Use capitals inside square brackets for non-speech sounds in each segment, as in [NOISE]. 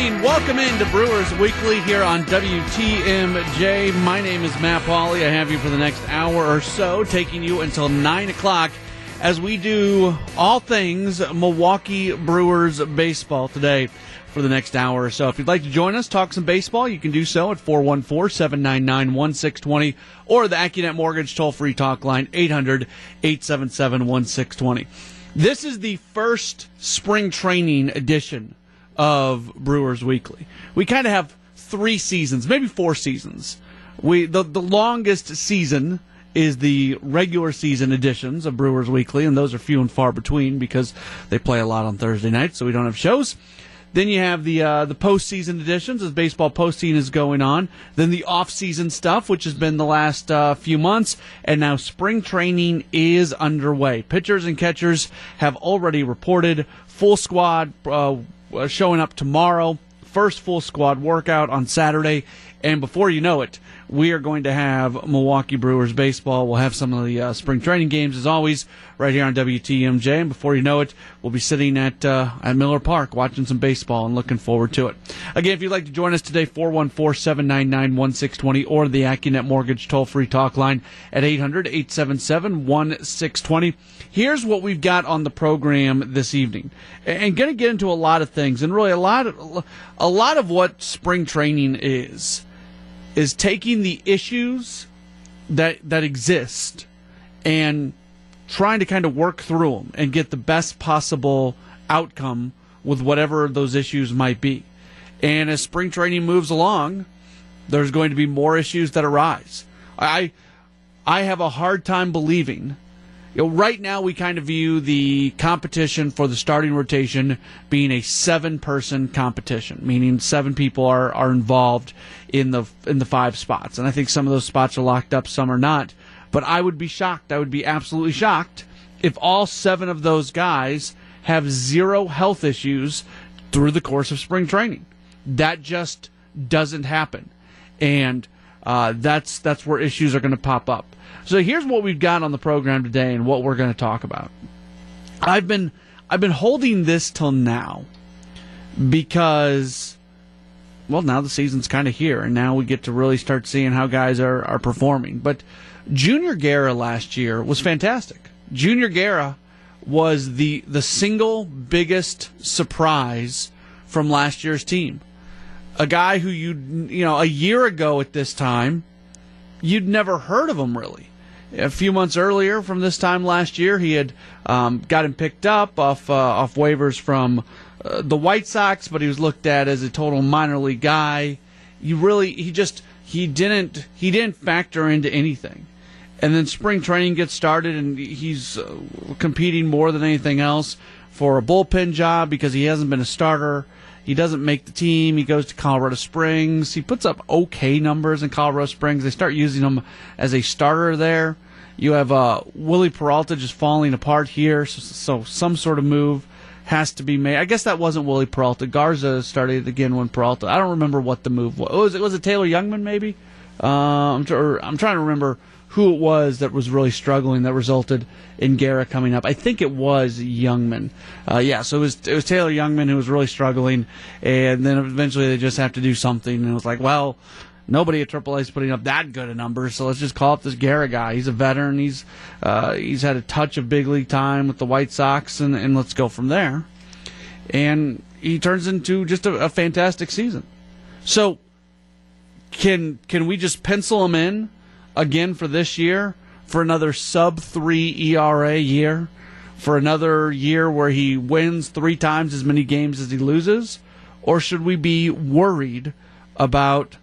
evening. Welcome into Brewers Weekly here on WTMJ. My name is Matt Pauley. I have you for the next hour or so, taking you until 9 o'clock as we do all things Milwaukee Brewers baseball today for the next hour or so. If you'd like to join us, talk some baseball, you can do so at 414 799 1620 or the AccuNet Mortgage toll free talk line 800 877 1620. This is the first spring training edition of Brewers Weekly. We kind of have three seasons, maybe four seasons. We the the longest season is the regular season editions of Brewers Weekly, and those are few and far between because they play a lot on Thursday nights, so we don't have shows. Then you have the uh, the postseason editions as baseball postseason is going on. Then the off season stuff, which has been the last uh, few months, and now spring training is underway. Pitchers and catchers have already reported. Full squad uh, uh, showing up tomorrow. First full squad workout on Saturday, and before you know it, we are going to have Milwaukee Brewers baseball. We'll have some of the uh, spring training games as always right here on WTMJ, and before you know it, we'll be sitting at uh, at Miller Park watching some baseball and looking forward to it. Again, if you'd like to join us today, 414-799-1620 or the AccuNet Mortgage toll-free talk line at 800-877-1620. Here's what we've got on the program this evening, and going to get into a lot of things, and really a lot of a lot of what spring training is is taking the issues that that exist and trying to kind of work through them and get the best possible outcome with whatever those issues might be. And as spring training moves along, there's going to be more issues that arise. I I have a hard time believing you know, right now we kind of view the competition for the starting rotation being a seven-person competition, meaning seven people are, are involved in the in the five spots, and I think some of those spots are locked up, some are not. But I would be shocked. I would be absolutely shocked if all seven of those guys have zero health issues through the course of spring training. That just doesn't happen, and uh, that's that's where issues are going to pop up. So here's what we've got on the program today and what we're going to talk about. I've been I've been holding this till now because well now the season's kind of here and now we get to really start seeing how guys are are performing. But Junior Guerra last year was fantastic. Junior Guerra was the the single biggest surprise from last year's team. A guy who you you know a year ago at this time you'd never heard of him really a few months earlier from this time last year. He had um, got him picked up off uh, off waivers from uh, the White Sox, but he was looked at as a total minor league guy. You really he just he didn't he didn't factor into anything. And then spring training gets started, and he's uh, competing more than anything else for a bullpen job because he hasn't been a starter. He doesn't make the team. He goes to Colorado Springs. He puts up okay numbers in Colorado Springs. They start using him as a starter there. You have uh, Wily Peralta just falling apart here, so, so, some sort of move has to be made. I guess that wasn't Wily Peralta. Garza started again when Peralta. I don't remember what the move was. Was it, was it Taylor Jungmann maybe? Uh, I'm, tr- I'm trying to remember who it was that was really struggling that resulted in Guerra coming up. I think it was Jungmann. Uh, yeah, so it was it was Taylor Jungmann who was really struggling, and then eventually they just have to do something, and it was like, well, nobody at AAA is putting up that good a number, so let's just call up this Guerra guy. He's a veteran. He's uh, he's had a touch of big league time with the White Sox, and, and let's go from there. And he turns into just a, a fantastic season. So can can we just pencil him in? Again for this year for another sub 3 ERA year for another year where he wins three times as many games as he loses? Or should we be worried about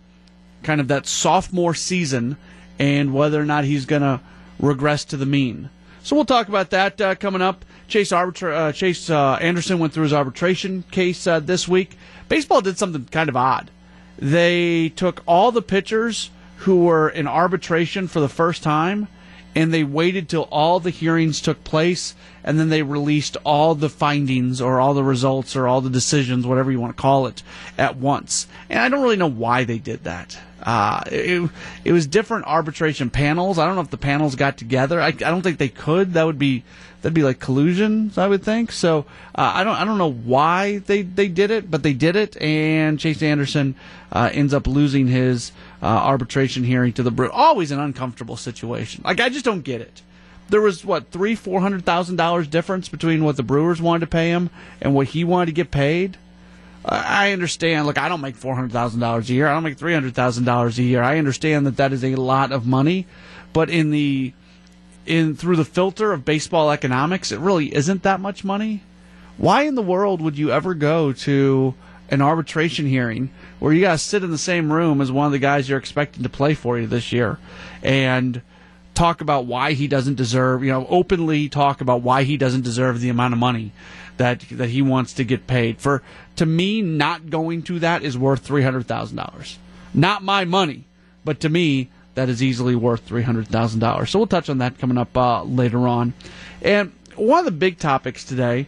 kind of that sophomore season and whether or not he's going to regress to the mean? So we'll talk about that uh, coming up. Chase arbitra- uh, chase uh, anderson went through his arbitration case uh, this week. Baseball did something kind of odd. They took all the pitchers who were in arbitration for the first time and they waited till all the hearings took place and then they released all the findings or all the results or all the decisions, whatever you want to call it, at once. And I don't really know why they did that. Uh, it, it was different arbitration panels. I don't know if the panels got together. I, I don't think they could. That would be that'd be like collusion, I would think. So uh, I don't I don't know why they, they did it, but they did it, and Chase Anderson uh, ends up losing his uh, arbitration hearing to the Brewers. Always an uncomfortable situation. Like I just don't get it. There was what three four hundred thousand dollars difference between what the Brewers wanted to pay him and what he wanted to get paid. I understand. Look, I don't make four hundred thousand dollars a year. I don't make three hundred thousand dollars a year. I understand that that is a lot of money, but in the in through the filter of baseball economics, it really isn't that much money. Why in the world would you ever go to an arbitration hearing where you got to sit in the same room as one of the guys you're expecting to play for you this year and talk about why he doesn't deserve, you know, openly talk about why he doesn't deserve the amount of money that that he wants to get paid. For to me, not going to that is worth three hundred thousand dollars. Not my money, but to me, that is easily worth three hundred thousand dollars. So we'll touch on that coming up uh, later on. And one of the big topics today,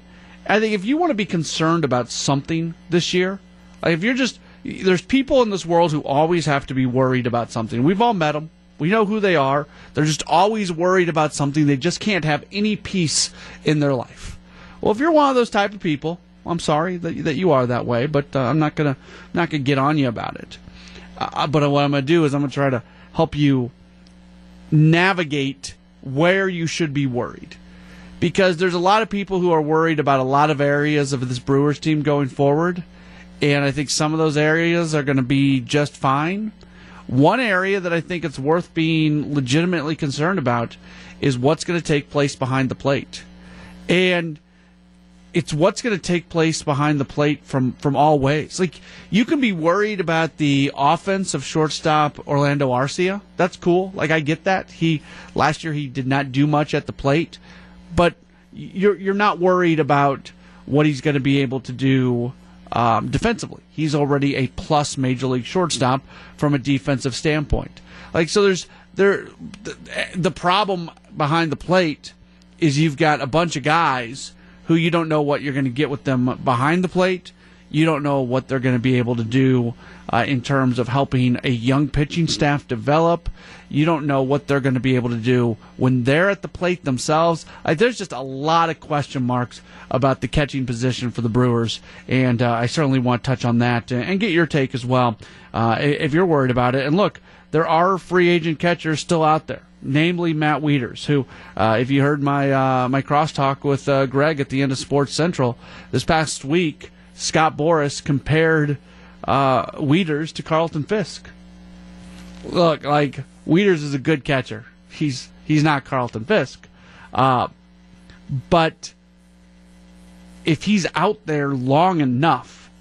I think, if you want to be concerned about something this year, like if you're just there's people in this world who always have to be worried about something. We've all met them. We know who they are. They're just always worried about something. They just can't have any peace in their life. Well, if you're one of those type of people, I'm sorry that, that you are that way, but uh, I'm not gonna not gonna get on you about it. Uh, but what I'm gonna do is I'm gonna try to help you navigate where you should be worried, because there's a lot of people who are worried about a lot of areas of this Brewers team going forward, and I think some of those areas are going to be just fine. One area that I think it's worth being legitimately concerned about is what's going to take place behind the plate. And it's what's going to take place behind the plate from from all ways. Like you can be worried about the offense of shortstop Orlando Arcia. That's cool. Like I get that. He last year he did not do much at the plate, but you're you're not worried about what he's going to be able to do um, defensively. He's already a plus major league shortstop from a defensive standpoint. Like so, there's there the, the problem behind the plate is you've got a bunch of guys who you don't know what you're going to get with them behind the plate. You don't know what they're going to be able to do uh, in terms of helping a young pitching staff develop. You don't know what they're going to be able to do when they're at the plate themselves. There's just a lot of question marks about the catching position for the Brewers, and uh, I certainly want to touch on that and get your take as well uh, if you're worried about it. And look, there are free agent catchers still out there namely Matt Wieters, who, uh, if you heard my uh, my crosstalk with uh, Greg at the end of Sports Central this past week, Scott Boras compared uh, Wieters to Carlton Fisk. Look, like Wieters is a good catcher. He's he's not Carlton Fisk, uh, but if he's out there long enough,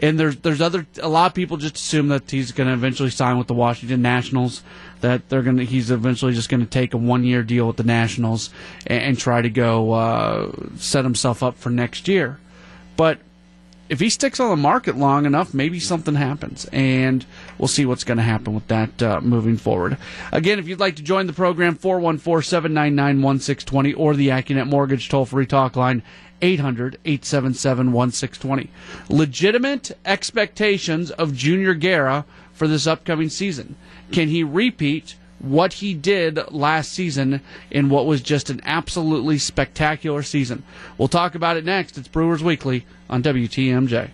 and there's there's other a lot of people just assume that he's going to eventually sign with the Washington Nationals. That they're going to he's eventually just going to take a one year deal with the Nationals and, and try to go uh, set himself up for next year. But if he sticks on the market long enough, maybe something happens, and we'll see what's going to happen with that uh, moving forward. Again, if you'd like to join the program, 414-799-1620 or the AccuNet Mortgage toll-free talk line, 800-877-1620. Legitimate expectations of Junior Guerra for this upcoming season. Can he repeat what he did last season in what was just an absolutely spectacular season. We'll talk about it next. It's Brewers Weekly on WTMJ.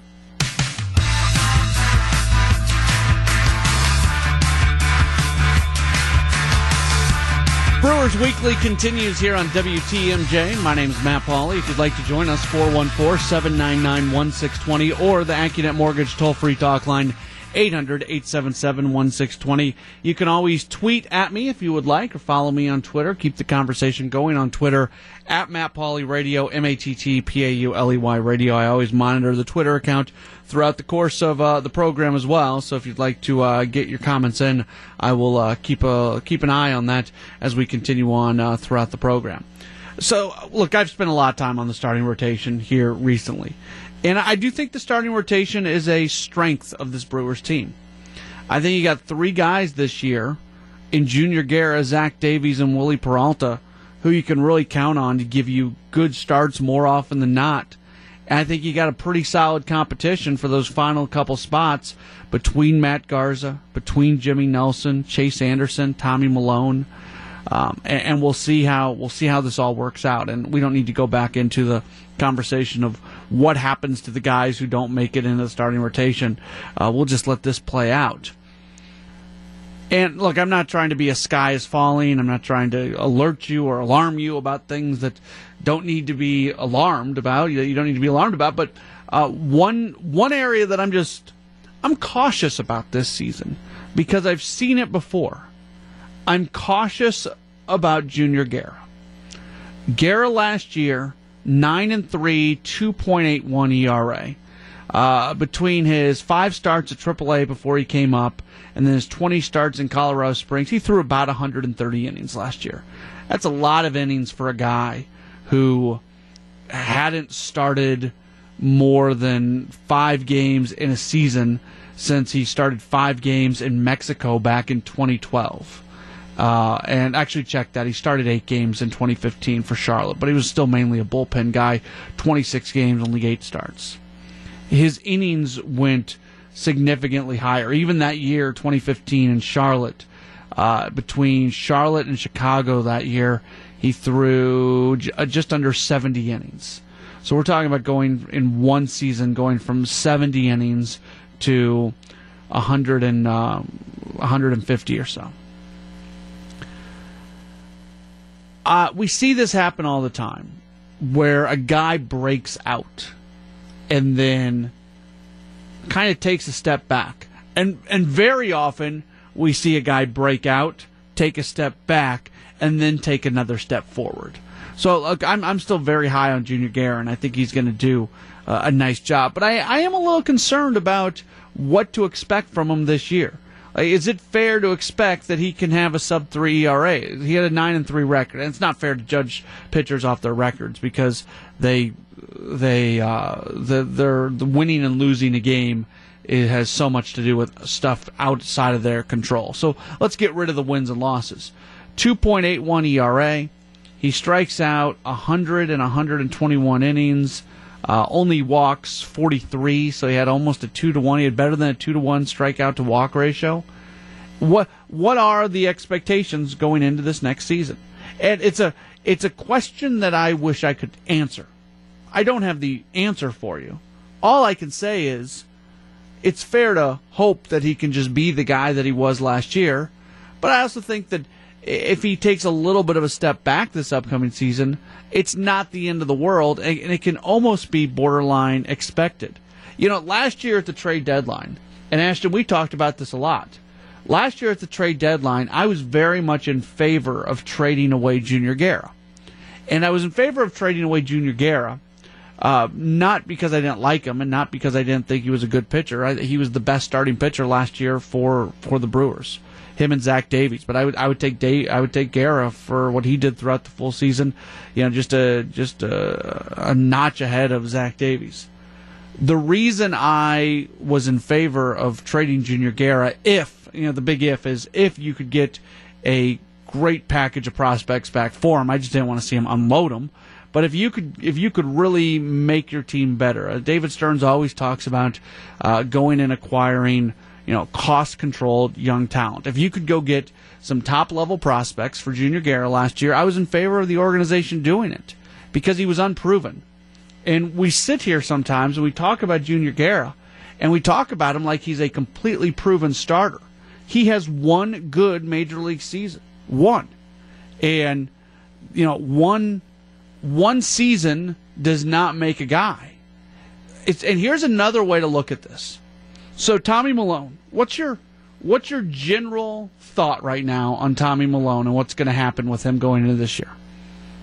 Brewers Weekly continues here on WTMJ. My name is Matt Pauley. If you'd like to join us, 414 799 1620 or the AccuNet Mortgage toll free talk line 800 877 1620. You can always tweet at me if you would like, or follow me on Twitter. Keep the conversation going on Twitter at Matt Pauley Radio, M A T T P A U L E Y Radio. I always monitor the Twitter account throughout the course of uh, the program as well. So if you'd like to uh, get your comments in, I will uh, keep a keep an eye on that as we continue on uh, throughout the program. So look, I've spent a lot of time on the starting rotation here recently, and I do think the starting rotation is a strength of this Brewers team. I think you got three guys this year in Junior Guerra, Zach Davies, and Wily Peralta, who you can really count on to give you good starts more often than not. And I think you got a pretty solid competition for those final couple spots between Matt Garza, between Jimmy Nelson, Chase Anderson, Tommy Milone. Um, and, and, we'll see how we'll see how this all works out. And we don't need to go back into the conversation of what happens to the guys who don't make it into the starting rotation. Uh, we'll just let this play out. And look, I'm not trying to be a sky is falling. I'm not trying to alert you or alarm you about things that don't need to be alarmed about. You don't need to be alarmed about. But uh, one one area that I'm just I'm cautious about this season because I've seen it before. I'm cautious about Junior Guerra. Guerra last year, nine and three, two point eight one ERA. Uh, between his five starts at AAA before he came up and then his 20 starts in Colorado Springs, he threw about 130 innings last year. That's a lot of innings for a guy who hadn't started more than five games in a season since he started five games in Mexico back in 2012. Uh, and actually checked that. He started eight games in 2015 for Charlotte, but he was still mainly a bullpen guy. 26 games, only eight starts. His innings went significantly higher. Even that year, 2015 in Charlotte, uh, between Charlotte and Chicago that year, he threw j- uh, just under 70 innings. So we're talking about going in one season, going from 70 innings to 100 and, uh, 150 or so. Uh, we see this happen all the time where a guy breaks out and then kind of takes a step back. And and very often we see a guy break out, take a step back, and then take another step forward. So look, I'm I'm still very high on Junior and I think he's going to do uh, a nice job. But I I am a little concerned about what to expect from him this year. Is it fair to expect that he can have a sub three ERA? He had a nine and three record, and it's not fair to judge pitchers off their records because they they uh, the they're the winning and losing a game. It has so much to do with stuff outside of their control. So let's get rid of the wins and losses. 2.81 ERA. He strikes out 100 and 121 innings. Uh, only walks 43, so he had almost a two to one. He had better than a two to one strikeout to walk ratio. What what are the expectations going into this next season? And it's a it's a question that I wish I could answer. I don't have the answer for you. All I can say is it's fair to hope that he can just be the guy that he was last year, but I also think that if he takes a little bit of a step back this upcoming season, it's not the end of the world, and it can almost be borderline expected. You know, last year at the trade deadline, and Ashton, we talked about this a lot. Last year at the trade deadline, I was very much in favor of trading away Junior Guerra. And I was in favor of trading away Junior Guerra, uh, not because I didn't like him and not because I didn't think he was a good pitcher. I, he was the best starting pitcher last year for, for the Brewers him and Zach Davies. But I would I would take Dave, I would take Guerra for what he did throughout the full season. You know, just a just a, a notch ahead of Zach Davies. The reason I was in favor of trading Junior Guerra, if you know the big if is if you could get a great package of prospects back for him. I just didn't want to see him unload them. But if you could, if you could really make your team better, uh, David Stearns always talks about uh, going and acquiring you know, cost controlled young talent. If you could go get some top level prospects for Junior Guerra last year, I was in favor of the organization doing it because he was unproven. And we sit here sometimes and we talk about Junior Guerra and we talk about him like he's a completely proven starter. He has one good major league season. One. And you know, one one season does not make a guy. It's, and here's another way to look at this. So Tommy Milone, what's your what's your general thought right now on Tommy Milone and what's going to happen with him going into this year?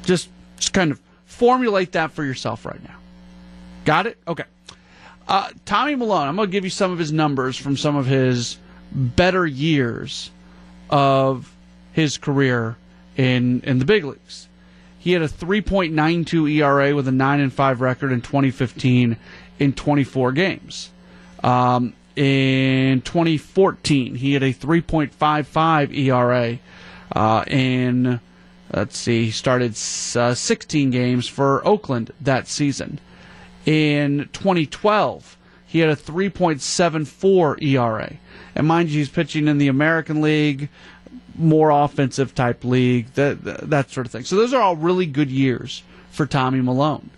Just just kind of formulate that for yourself right now. Got it? Okay. Uh, Tommy Milone, I'm going to give you some of his numbers from some of his better years of his career in in the big leagues. He had a 3.92 ERA with a 9 and 5 record in 2015 in 24 games. Um, in 2014, he had a 3.55 ERA. Uh, in let's see, he started uh, 16 games for Oakland that season. In 2012, he had a 3.74 ERA. And mind you, he's pitching in the American League, more offensive type league, that, that sort of thing. So those are all really good years for Tommy Milone.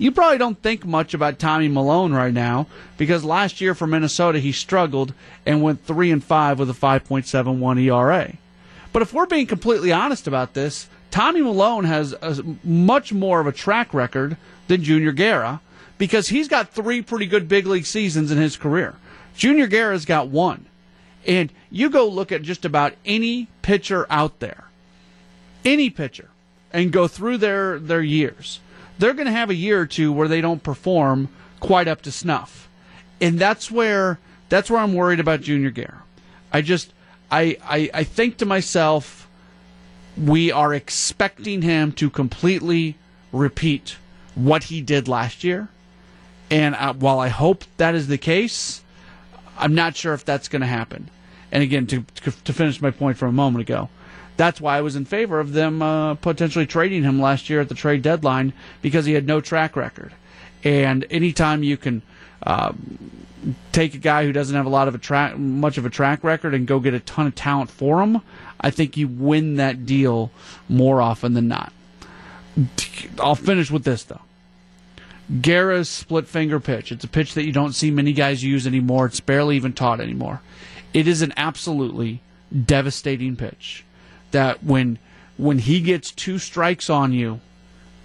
You probably don't think much about Tommy Milone right now because last year for Minnesota he struggled and went 3 and 5 with a 5.71 ERA. But if we're being completely honest about this, Tommy Milone has a, much more of a track record than Junior Guerra because he's got three pretty good big league seasons in his career. Junior Guerra's got one. And you go look at just about any pitcher out there, any pitcher, and go through their, their years. They're going to have a year or two where they don't perform quite up to snuff. And that's where that's where I'm worried about Junior Guerra. I just I, I I think to myself, we are expecting him to completely repeat what he did last year. And uh, while I hope that is the case, I'm not sure if that's going to happen. And again, to, to finish my point from a moment ago, that's why I was in favor of them uh, potentially trading him last year at the trade deadline because he had no track record. And anytime you can uh, take a guy who doesn't have a lot of a track, much of a track record, and go get a ton of talent for him, I think you win that deal more often than not. I'll finish with this though. Guerra's split finger pitch. It's a pitch that you don't see many guys use anymore. It's barely even taught anymore. It is an absolutely devastating pitch that when when he gets two strikes on you,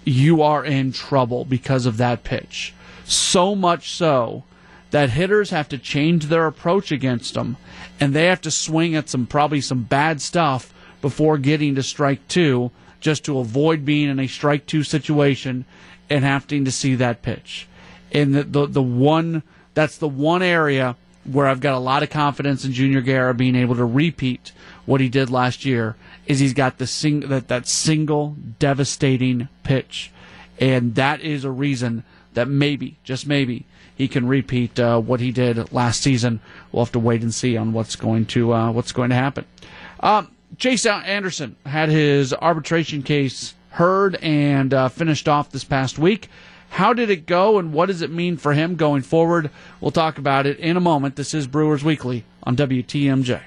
you are in trouble because of that pitch. So much so that hitters have to change their approach against him and they have to swing at some probably some bad stuff before getting to strike 2 just to avoid being in a strike 2 situation and having to see that pitch. And the, the, the one that's the one area where I've got a lot of confidence in Junior Guerra being able to repeat what he did last year is he's got the sing that that single devastating pitch, and that is a reason that maybe just maybe he can repeat uh, what he did last season. We'll have to wait and see on what's going to uh, what's going to happen. Um, Chase Anderson had his arbitration case heard and uh, finished off this past week. How did it go, and what does it mean for him going forward? We'll talk about it in a moment. This is Brewers Weekly on WTMJ.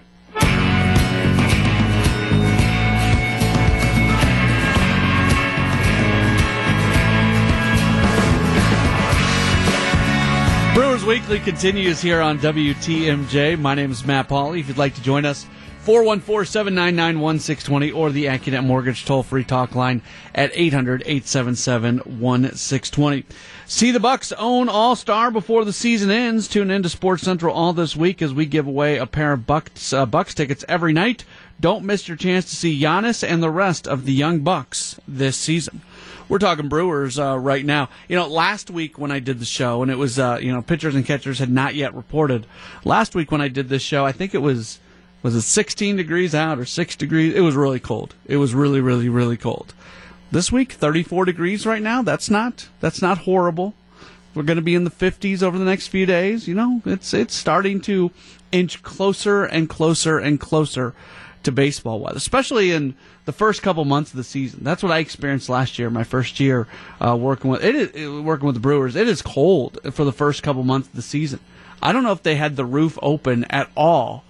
Weekly continues here on WTMJ. My name is Matt Pauley. If you'd like to join us, 414-799-1620 or the AccuNet Mortgage toll-free talk line at 800-877-1620. See the Bucks own All-Star before the season ends. Tune in to Sports Central all this week as we give away a pair of Bucks, uh, Bucks tickets every night. Don't miss your chance to see Giannis and the rest of the young Bucks this season we're talking Brewers uh, right now. You know, last week when I did the show, and it was uh, you know pitchers and catchers had not yet reported. Last week when I did this show, I think it was was it 16 degrees out or 6 degrees? It was really cold. It was really, really, really cold. This week, 34 degrees right now. That's not that's not horrible. We're going to be in the 50s over the next few days. You know, it's it's starting to inch closer and closer and closer to baseball was, especially in the first couple months of the season. That's what I experienced last year, my first year uh, working with it, is, working with the Brewers. It is cold for the first couple months of the season. I don't know if they had the roof open at all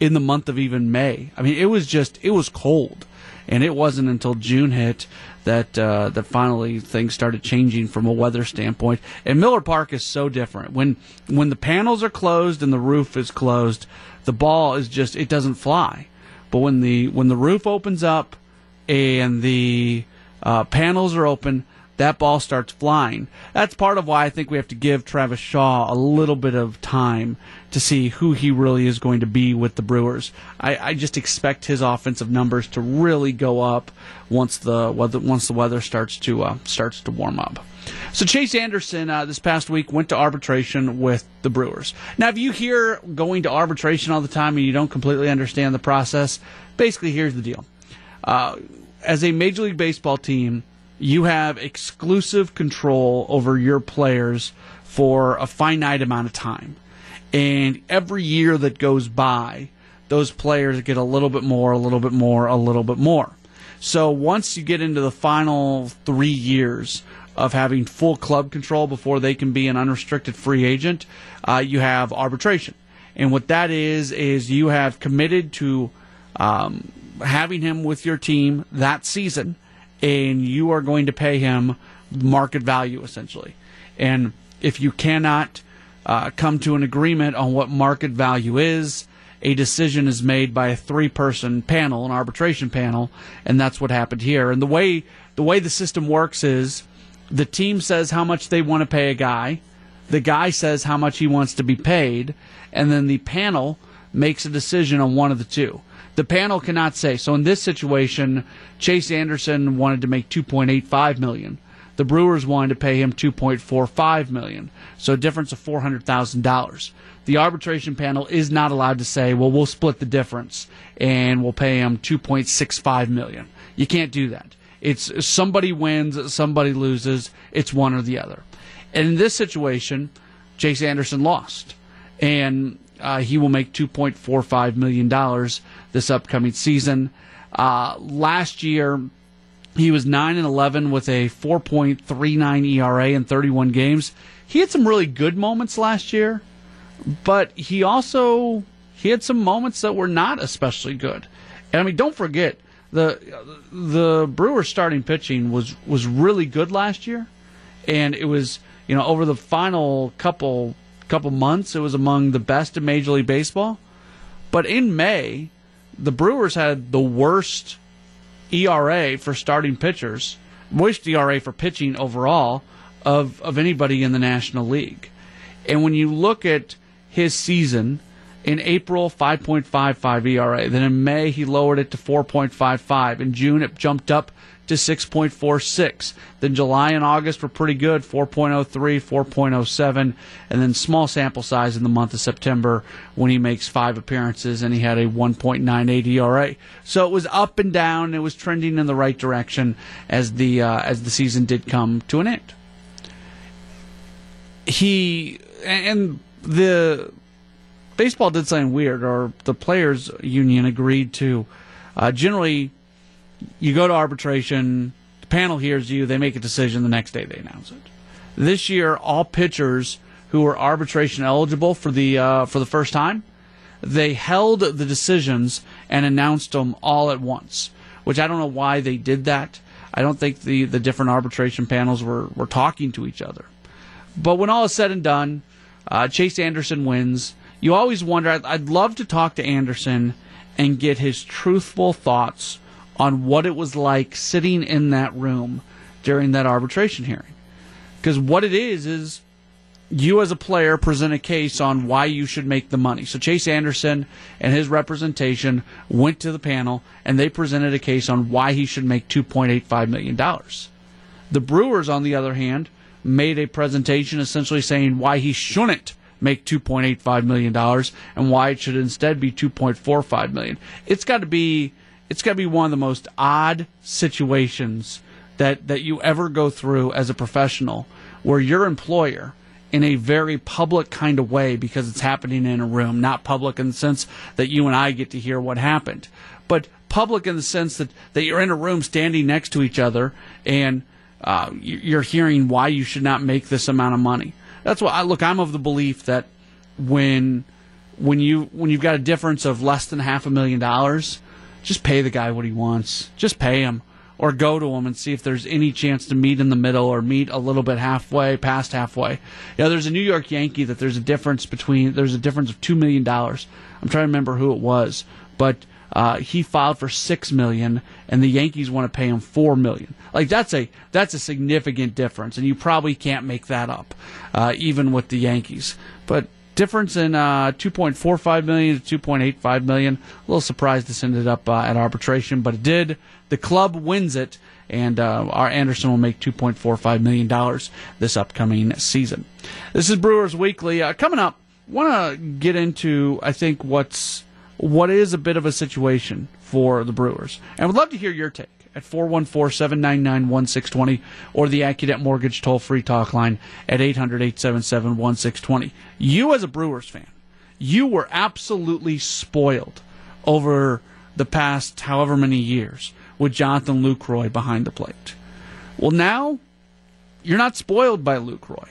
in the month of even May. I mean, it was just it was cold, and it wasn't until June hit that uh, that finally things started changing from a weather standpoint. And Miller Park is so different when when the panels are closed and the roof is closed, the ball is just it doesn't fly. But when the when the roof opens up and the uh, panels are open, that ball starts flying. That's part of why I think we have to give Travis Shaw a little bit of time to see who he really is going to be with the Brewers. I, I just expect his offensive numbers to really go up once the weather, once the weather starts to uh, starts to warm up. So Chase Anderson uh, this past week went to arbitration with the Brewers. Now, if you hear going to arbitration all the time and you don't completely understand the process, basically here's the deal: uh, as a Major League Baseball team you have exclusive control over your players for a finite amount of time. And every year that goes by, those players get a little bit more, a little bit more, a little bit more. So once you get into the final three years of having full club control before they can be an unrestricted free agent, uh, you have arbitration. And what that is, is you have committed to um, having him with your team that season, and you are going to pay him market value essentially. And if you cannot uh, come to an agreement on what market value is, a decision is made by a three-person panel, an arbitration panel, and that's what happened here. And the way the way the system works is the team says how much they want to pay a guy, the guy says how much he wants to be paid, and then the panel makes a decision on one of the two. The panel cannot say. So in this situation, Chase Anderson wanted to make 2.85 million. The Brewers wanted to pay him 2.45 million. So a difference of $400,000. The arbitration panel is not allowed to say, "Well, we'll split the difference and we'll pay him 2.65 million." You can't do that. It's somebody wins, somebody loses. It's one or the other. And in this situation, Chase Anderson lost, and uh, he will make 2.45 million dollars this upcoming season. Uh, last year, he was 9 and 11 with a 4.39 ERA in 31 games. He had some really good moments last year, but he also he had some moments that were not especially good. And I mean, don't forget the the Brewers starting pitching was was really good last year, and it was you know over the final couple couple months it was among the best in Major League Baseball. But in May, the Brewers had the worst ERA for starting pitchers, worst ERA for pitching overall of of anybody in the National League. And when you look at his season in April, 5.55 ERA. Then in May, he lowered it to 4.55. In June, it jumped up to 6.46. Then July and August were pretty good 4.03, 4.07. And then small sample size in the month of September when he makes five appearances and he had a 1.98 ERA. So it was up and down. It was trending in the right direction as the, uh, as the season did come to an end. He, and the baseball did something weird, or the players' union agreed to. Uh, generally, you go to arbitration, the panel hears you, they make a decision, the next day they announce it. This year, all pitchers who were arbitration eligible for the uh, for the first time, they held the decisions and announced them all at once. Which I don't know why they did that. I don't think the, the different arbitration panels were, were talking to each other. But when all is said and done, uh, Chase Anderson wins you always wonder. I'd, I'd love to talk to Anderson and get his truthful thoughts on what it was like sitting in that room during that arbitration hearing. Because what it is is you as a player present a case on why you should make the money. So Chase Anderson and his representation went to the panel and they presented a case on why he should make $2.85 million. The Brewers, on the other hand, made a presentation essentially saying why he shouldn't make $2.85 million and why it should instead be 2.45 million. It's got to be it's got to be one of the most odd situations that, that you ever go through as a professional where your employer in a very public kind of way because it's happening in a room, not public in the sense that you and I get to hear what happened, but public in the sense that, that you're in a room standing next to each other and uh, you're hearing why you should not make this amount of money that's why I look. I'm of the belief that when when you when you've got a difference of less than half a million dollars, just pay the guy what he wants. Just pay him, or go to him and see if there's any chance to meet in the middle or meet a little bit halfway, past halfway. You know, there's a New York Yankee that there's a difference between there's a difference of two million dollars. I'm trying to remember who it was, but uh, he filed for six million, and the Yankees want to pay him four million. Like that's a that's a significant difference, and you probably can't make that up, uh, even with the Yankees. But difference in uh, 2.45 million to 2.85 million. A little surprised this ended up uh, at arbitration, but it did. The club wins it, and uh, our Anderson will make 2.45 million dollars this upcoming season. This is Brewers Weekly. Uh, coming up, want to get into I think what's what is a bit of a situation for the Brewers. And would love to hear your take at 414-799-1620 or the AccuNet Mortgage toll-free talk line at 800-877-1620. You as a Brewers fan, you were absolutely spoiled over the past however many years with Jonathan Lucroy behind the plate. Well, now you're not spoiled by Lucroy.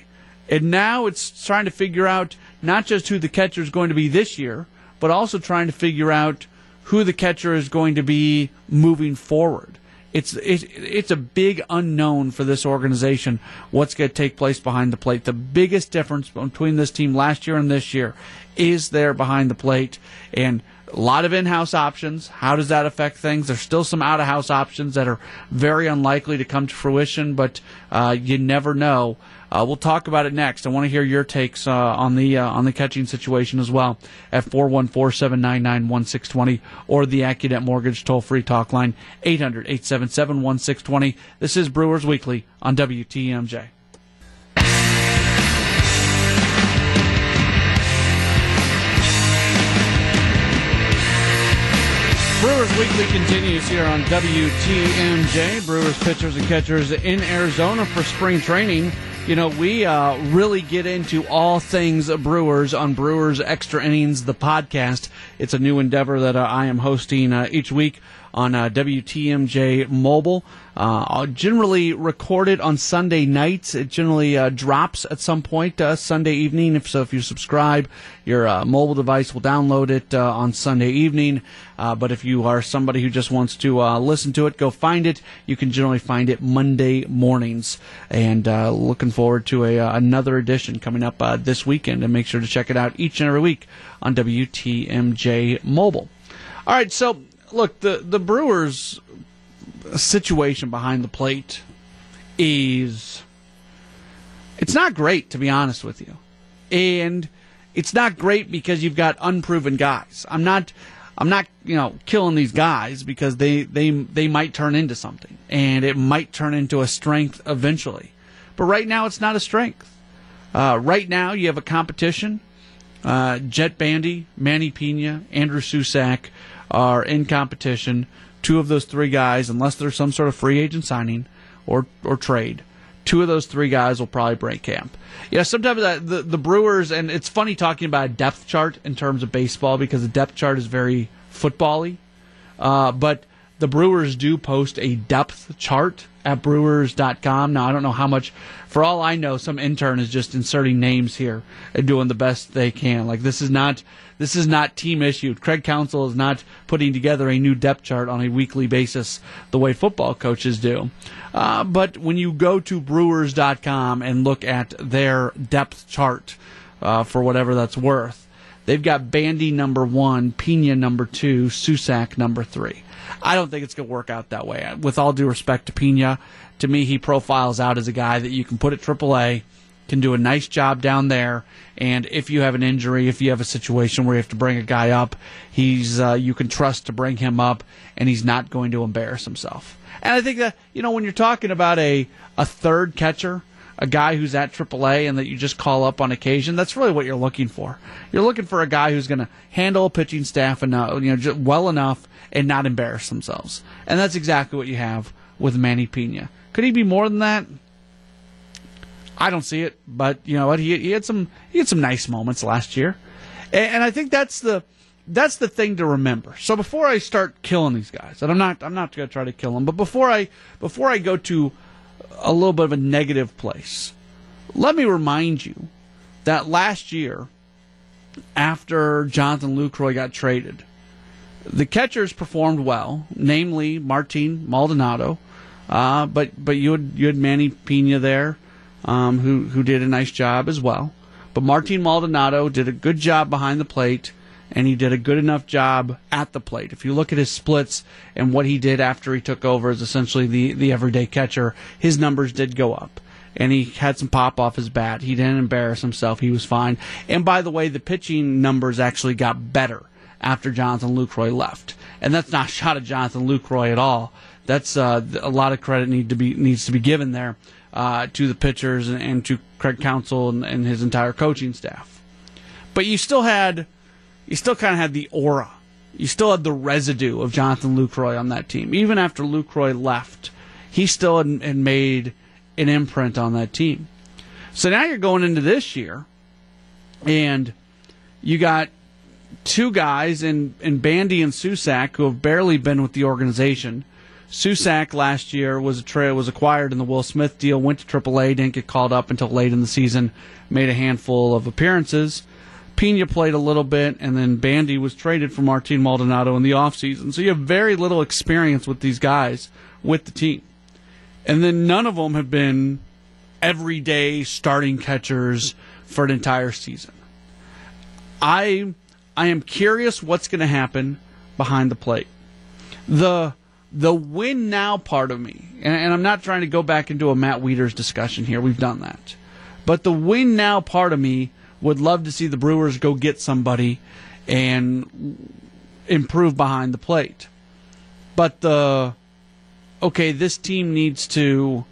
And now it's trying to figure out not just who the catcher is going to be this year, but also trying to figure out who the catcher is going to be moving forward. It's it, it's a big unknown for this organization. What's going to take place behind the plate? The biggest difference between this team last year and this year is there behind the plate, and a lot of in-house options. How does that affect things? There's still some out-of-house options that are very unlikely to come to fruition, but uh, you never know. Uh, we'll talk about it next. I want to hear your takes uh, on the uh, on the catching situation as well at 414-799-1620 or the AccuNet Mortgage toll-free talk line 800-877-1620. This is Brewers Weekly on WTMJ. Brewers Weekly continues here on WTMJ. Brewers pitchers and catchers in Arizona for spring training. You know, we uh, really get into all things Brewers on Brewers Extra Innings, the podcast. It's a new endeavor that uh, I am hosting uh, each week on uh, WTMJ Mobile. Uh, generally recorded on Sunday nights. It generally uh, drops at some point uh, Sunday evening. If so, if you subscribe, your uh, mobile device will download it uh, on Sunday evening. Uh, but if you are somebody who just wants to listen to it, go find it. You can generally find it Monday mornings. And looking forward to a another edition coming up this weekend. And make sure to check it out each and every week on WTMJ Mobile. All right, so look, the the Brewers situation behind the plate is it's not great to be honest with you. And it's not great because you've got unproven guys. I'm not I'm not, you know, killing these guys because they they they might turn into something and it might turn into a strength eventually. But right now it's not a strength. Uh, right now you have a competition. Uh, Jett Bandy, Manny Piña, Andrew Susac are in competition. Two of those three guys, unless there's some sort of free agent signing or or trade, two of those three guys will probably break camp. Yeah, sometimes the the Brewers, and it's funny talking about a depth chart in terms of baseball because the depth chart is very football-y. Uh, but the Brewers do post a depth chart at brewers.com. Now, I don't know how much, for all I know, some intern is just inserting names here and doing the best they can. Like, this is not. This is not team issued. Craig Counsell is not putting together a new depth chart on a weekly basis the way football coaches do. Uh, but when you go to Brewers.com and look at their depth chart uh, for whatever that's worth, they've got Bandy number one, Piña number two, Susac number three. I don't think it's going to work out that way. With all due respect to Piña, to me, he profiles out as a guy that you can put at AAA, can do a nice job down there, and if you have an injury, if you have a situation where you have to bring a guy up, he's uh, you can trust to bring him up, and he's not going to embarrass himself. And I think that you know when you're talking about a a third catcher, a guy who's at AAA and that you just call up on occasion, that's really what you're looking for. You're looking for a guy who's going to handle a pitching staff and uh, you know well enough and not embarrass themselves. And that's exactly what you have with Manny Pena. Could he be more than that? I don't see it, but you know what? He, he had some he had some nice moments last year, and, and I think that's the that's the thing to remember. So before I start killing these guys, and I'm not I'm not going to try to kill them, but before I before I go to a little bit of a negative place, let me remind you that last year, after Jonathan Lucroy got traded, the catchers performed well, namely Martin Maldonado, uh, but but you had you had Manny Pena there, um, who who did a nice job as well. But Martin Maldonado did a good job behind the plate, and he did a good enough job at the plate. If you look at his splits and what he did after he took over as essentially the the everyday catcher, his numbers did go up and he had some pop off his bat. He didn't embarrass himself. He was fine. And by the way, the pitching numbers actually got better after Jonathan Lucroy left. And that's not shot at Jonathan Lucroy at all. That's uh, a lot of credit need to be needs to be given there uh, to the pitchers and, and, to Craig Counsell and, and his entire coaching staff. But you still had, you still kind of had the aura. You still had the residue of Jonathan Lucroy on that team. Even after Lucroy left, he still had, had made an imprint on that team. So now you're going into this year, and you got two guys in, in Bandy and Susac who have barely been with the organization. Susac last year was a tra- was acquired in the Will Smith deal, went to AAA, didn't get called up until late in the season, made a handful of appearances. Pena played a little bit, and then Bandy was traded for Martin Maldonado in the offseason. So you have very little experience with these guys with the team. And then none of them have been everyday starting catchers for an entire season. I I am curious what's going to happen behind the plate. The the win now part of me, and, and, I'm not trying to go back into a Matt Wieters discussion here. We've done that, but the win now part of me would love to see the Brewers go get somebody and improve behind the plate. But the okay, this team needs to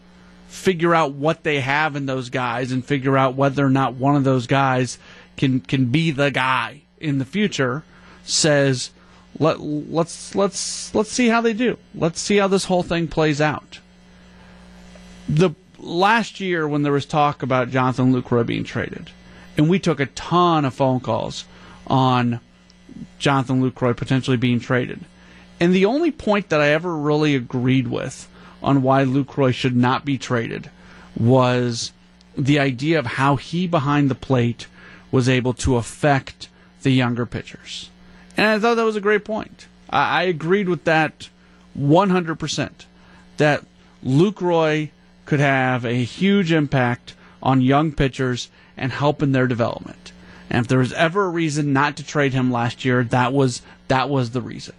figure out what they have in those guys and figure out whether or not one of those guys can can be the guy in the future says let let's let's let's see how they do. Let's see how this whole thing plays out. The last year when there was talk about Jonathan Lucroy being traded, and we took a ton of phone calls on Jonathan Lucroy potentially being traded. And the only point that I ever really agreed with on why Lucroy should not be traded was the idea of how he behind the plate was able to affect the younger pitchers. And I thought that was a great point. I, I agreed with that 100%. That Lucroy could have a huge impact on young pitchers and help in their development. And if there was ever a reason not to trade him last year, that was that was the reason.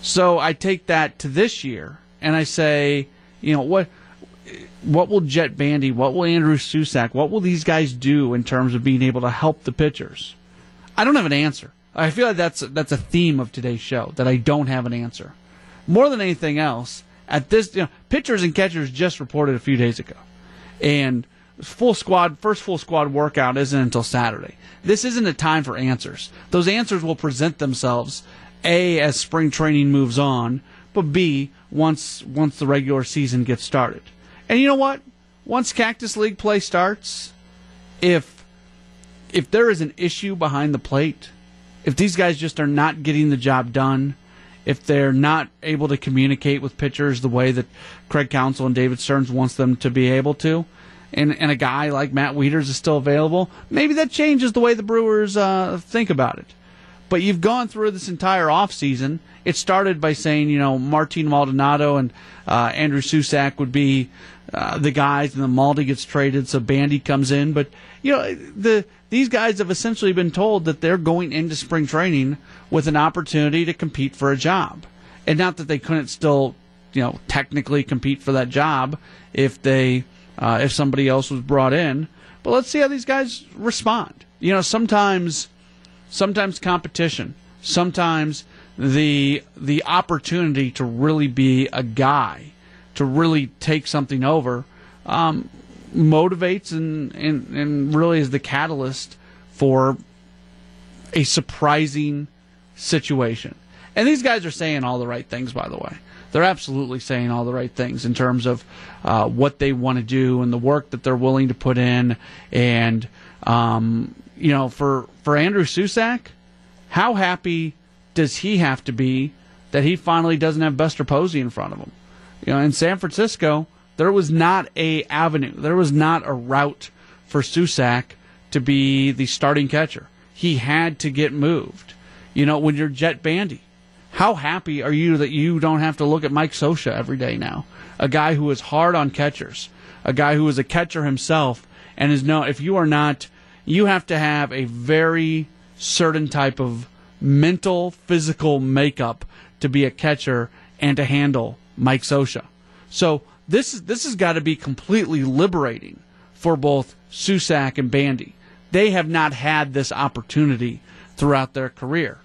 So I take that to this year and I say, you know, what what will Jett Bandy, what will Andrew Susac, what will these guys do in terms of being able to help the pitchers? I don't have an answer. I feel like that's that's a theme of today's show that I don't have an answer. More than anything else, at this, you know, pitchers and catchers just reported a few days ago, and full squad first full squad workout isn't until Saturday. This isn't a time for answers. Those answers will present themselves a as spring training moves on, but b once once the regular season gets started. And you know what? Once Cactus League play starts, if if there is an issue behind the plate, if these guys just are not getting the job done, if they're not able to communicate with pitchers the way that Craig Counsell and David Stearns wants them to be able to, and, and a guy like Matt Wieters is still available, maybe that changes the way the Brewers uh, think about it. But you've gone through this entire offseason. It started by saying, you know, Martin Maldonado and uh, Andrew Susac would be uh, the guys, and then Maldi gets traded, so Bandy comes in. But, you know, the these guys have essentially been told that they're going into spring training with an opportunity to compete for a job. And not that they couldn't still, you know, technically compete for that job if they uh, if somebody else was brought in. But let's see how these guys respond. You know, sometimes sometimes competition, sometimes the the opportunity to really be a guy, to really take something over. Um, motivates and, and, and really is the catalyst for a surprising situation. And these guys are saying all the right things, by the way. They're absolutely saying all the right things in terms of uh, what they want to do and the work that they're willing to put in. And, um, you know, for, for Andrew Susac, how happy does he have to be that he finally doesn't have Buster Posey in front of him? You know, in San Francisco, there was not a avenue. There was not a route for Susac to be the starting catcher. He had to get moved. You know, when you're Jett Bandy, how happy are you that you don't have to look at Mike Scioscia every day now? A guy who is hard on catchers, a guy who is a catcher himself, and is no. If you are not, you have to have a very certain type of mental, physical makeup to be a catcher and to handle Mike Scioscia. So this this has got to be completely liberating for both Susac and Bandy. They have not had this opportunity throughout their career.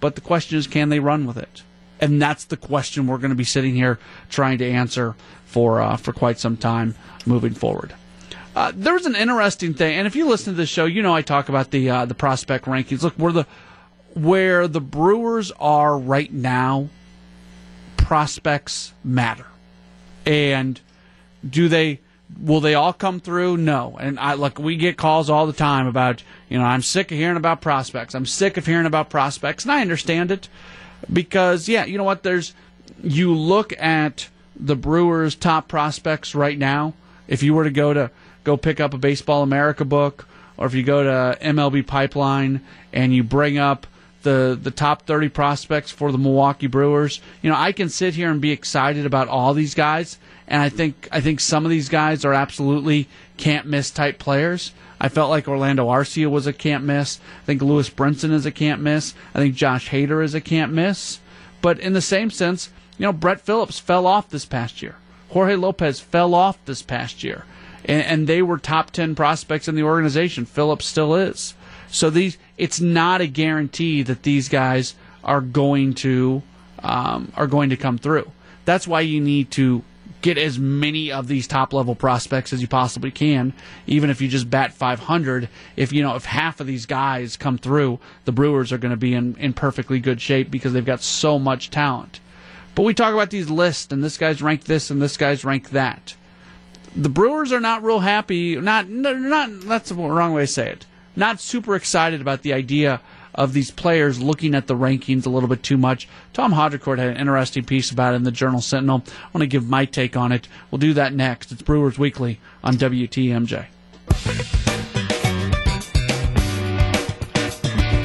But the question is, can they run with it? And that's the question we're going to be sitting here trying to answer for uh, for quite some time moving forward. Uh, was an interesting thing, and if you listen to the show, you know I talk about the uh, the prospect rankings. Look, where the where the Brewers are right now, prospects matter and do they Will they all come through? No. And I look, we get calls all the time about, you know, I'm sick of hearing about prospects. I'm sick of hearing about prospects, and I understand it because, yeah, you know what? There's, you look at the Brewers' top prospects right now. If you were to go to go pick up a Baseball America book, or if you go to MLB Pipeline and you bring up the the top 30 prospects for the Milwaukee Brewers, you know, I can sit here and be excited about all these guys and I think I think some of these guys are absolutely can't miss type players. I felt like Orlando Arcia was a can't miss. I think Lewis Brinson is a can't miss. I think Josh Hader is a can't miss. But in the same sense, you know, Brett Phillips fell off this past year. Jorge Lopez fell off this past year. And, and they were top 10 prospects in the organization. Phillips still is. So these, it's not a guarantee that these guys are going to, um, are going to come through. That's why you need to get as many of these top level prospects as you possibly can, even if you just bat 500. If you know if half of these guys come through, the Brewers are going to be in, in perfectly good shape because they've got so much talent. But we talk about these lists, and this guy's ranked this, and this guy's ranked that. The Brewers are not real happy. Not not that's the wrong way to say it. Not super excited about the idea of these players looking at the rankings a little bit too much. Tom Haudricourt had an interesting piece about it in the Journal Sentinel. I want to give my take on it. We'll do that next. It's Brewers Weekly on WTMJ.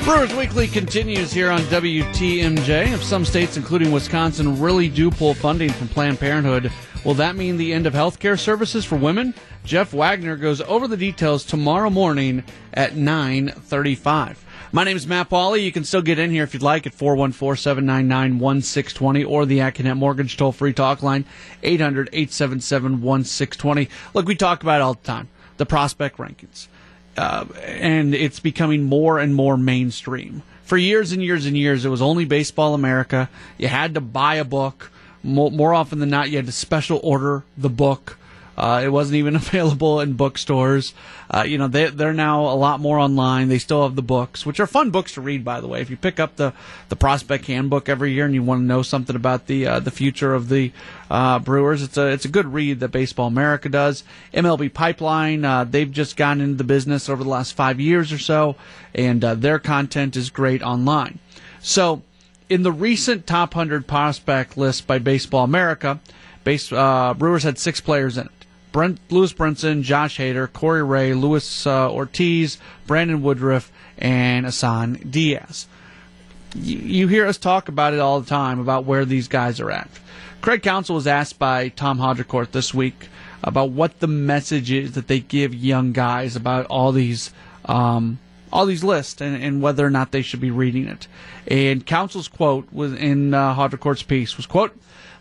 Brewers Weekly continues here on WTMJ. If some states, including Wisconsin, really do pull funding from Planned Parenthood, will that mean the end of health care services for women? Jeff Wagner goes over the details tomorrow morning at 9:35. My name is Matt Pauley. You can still get in here if you'd like at 414-799-1620 or the Accunet Mortgage toll-free talk line, 800-877-1620. Look, we talk about it all the time, the prospect rankings. Uh, and it's becoming more and more mainstream. For years and years and years, it was only Baseball America. You had to buy a book. More, more often than not, you had to special order the book. Uh, it wasn't even [LAUGHS] available in bookstores. Uh, you know, they, they're now a lot more online. They still have the books, which are fun books to read, by the way. If you pick up the, the Prospect Handbook every year and you want to know something about the uh, the future of the uh, Brewers, it's a it's a good read that Baseball America does. MLB Pipeline, uh, they've just gotten into the business over the last five years or so, and uh, their content is great online. So, in the recent top 100 prospect list by Baseball America, base, Brewers had six players in it. Brent, Lewis Brinson, Josh Hader, Corey Ray, Luis uh, Ortiz, Brandon Woodruff, and Isan Diaz. You, you hear us talk about it all the time about where these guys are at. Craig Counsell was asked by Tom Haudricourt this week about what the message is that they give young guys about all these um, all these lists and, and, whether or not they should be reading it. And Counsell's quote was in uh, Haudricourt's piece was quote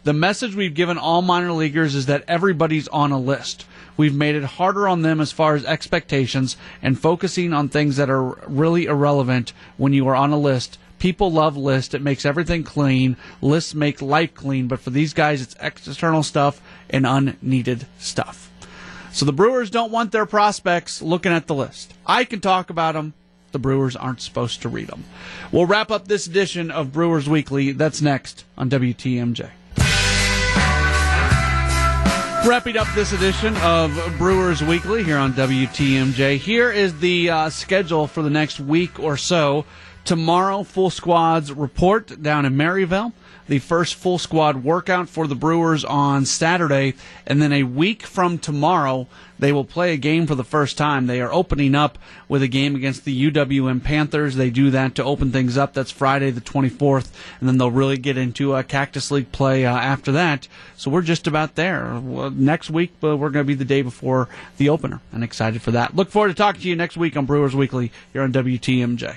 the message we've given all minor leaguers is that everybody's on a list. We've made it harder on them as far as expectations and focusing on things that are really irrelevant when you are on a list. People love lists. It makes everything clean. Lists make life clean, but for these guys, it's external stuff and unneeded stuff. So the Brewers don't want their prospects looking at the list. I can talk about them. The Brewers aren't supposed to read them. We'll wrap up this edition of Brewers Weekly. That's next on WTMJ. Wrapping up this edition of Brewers Weekly here on WTMJ. Here is the uh, schedule for the next week or so. Tomorrow, full squads report down in Maryvale the first full squad workout for the Brewers on Saturday, and then a week from tomorrow, they will play a game for the first time. They are opening up with a game against the UWM Panthers. They do that to open things up. That's Friday the 24th, and then they'll really get into a Cactus League play uh, after that. So we're just about there. Well, next week, uh, we're going to be the day before the opener, and excited for that. Look forward to talking to you next week on Brewers Weekly here on WTMJ.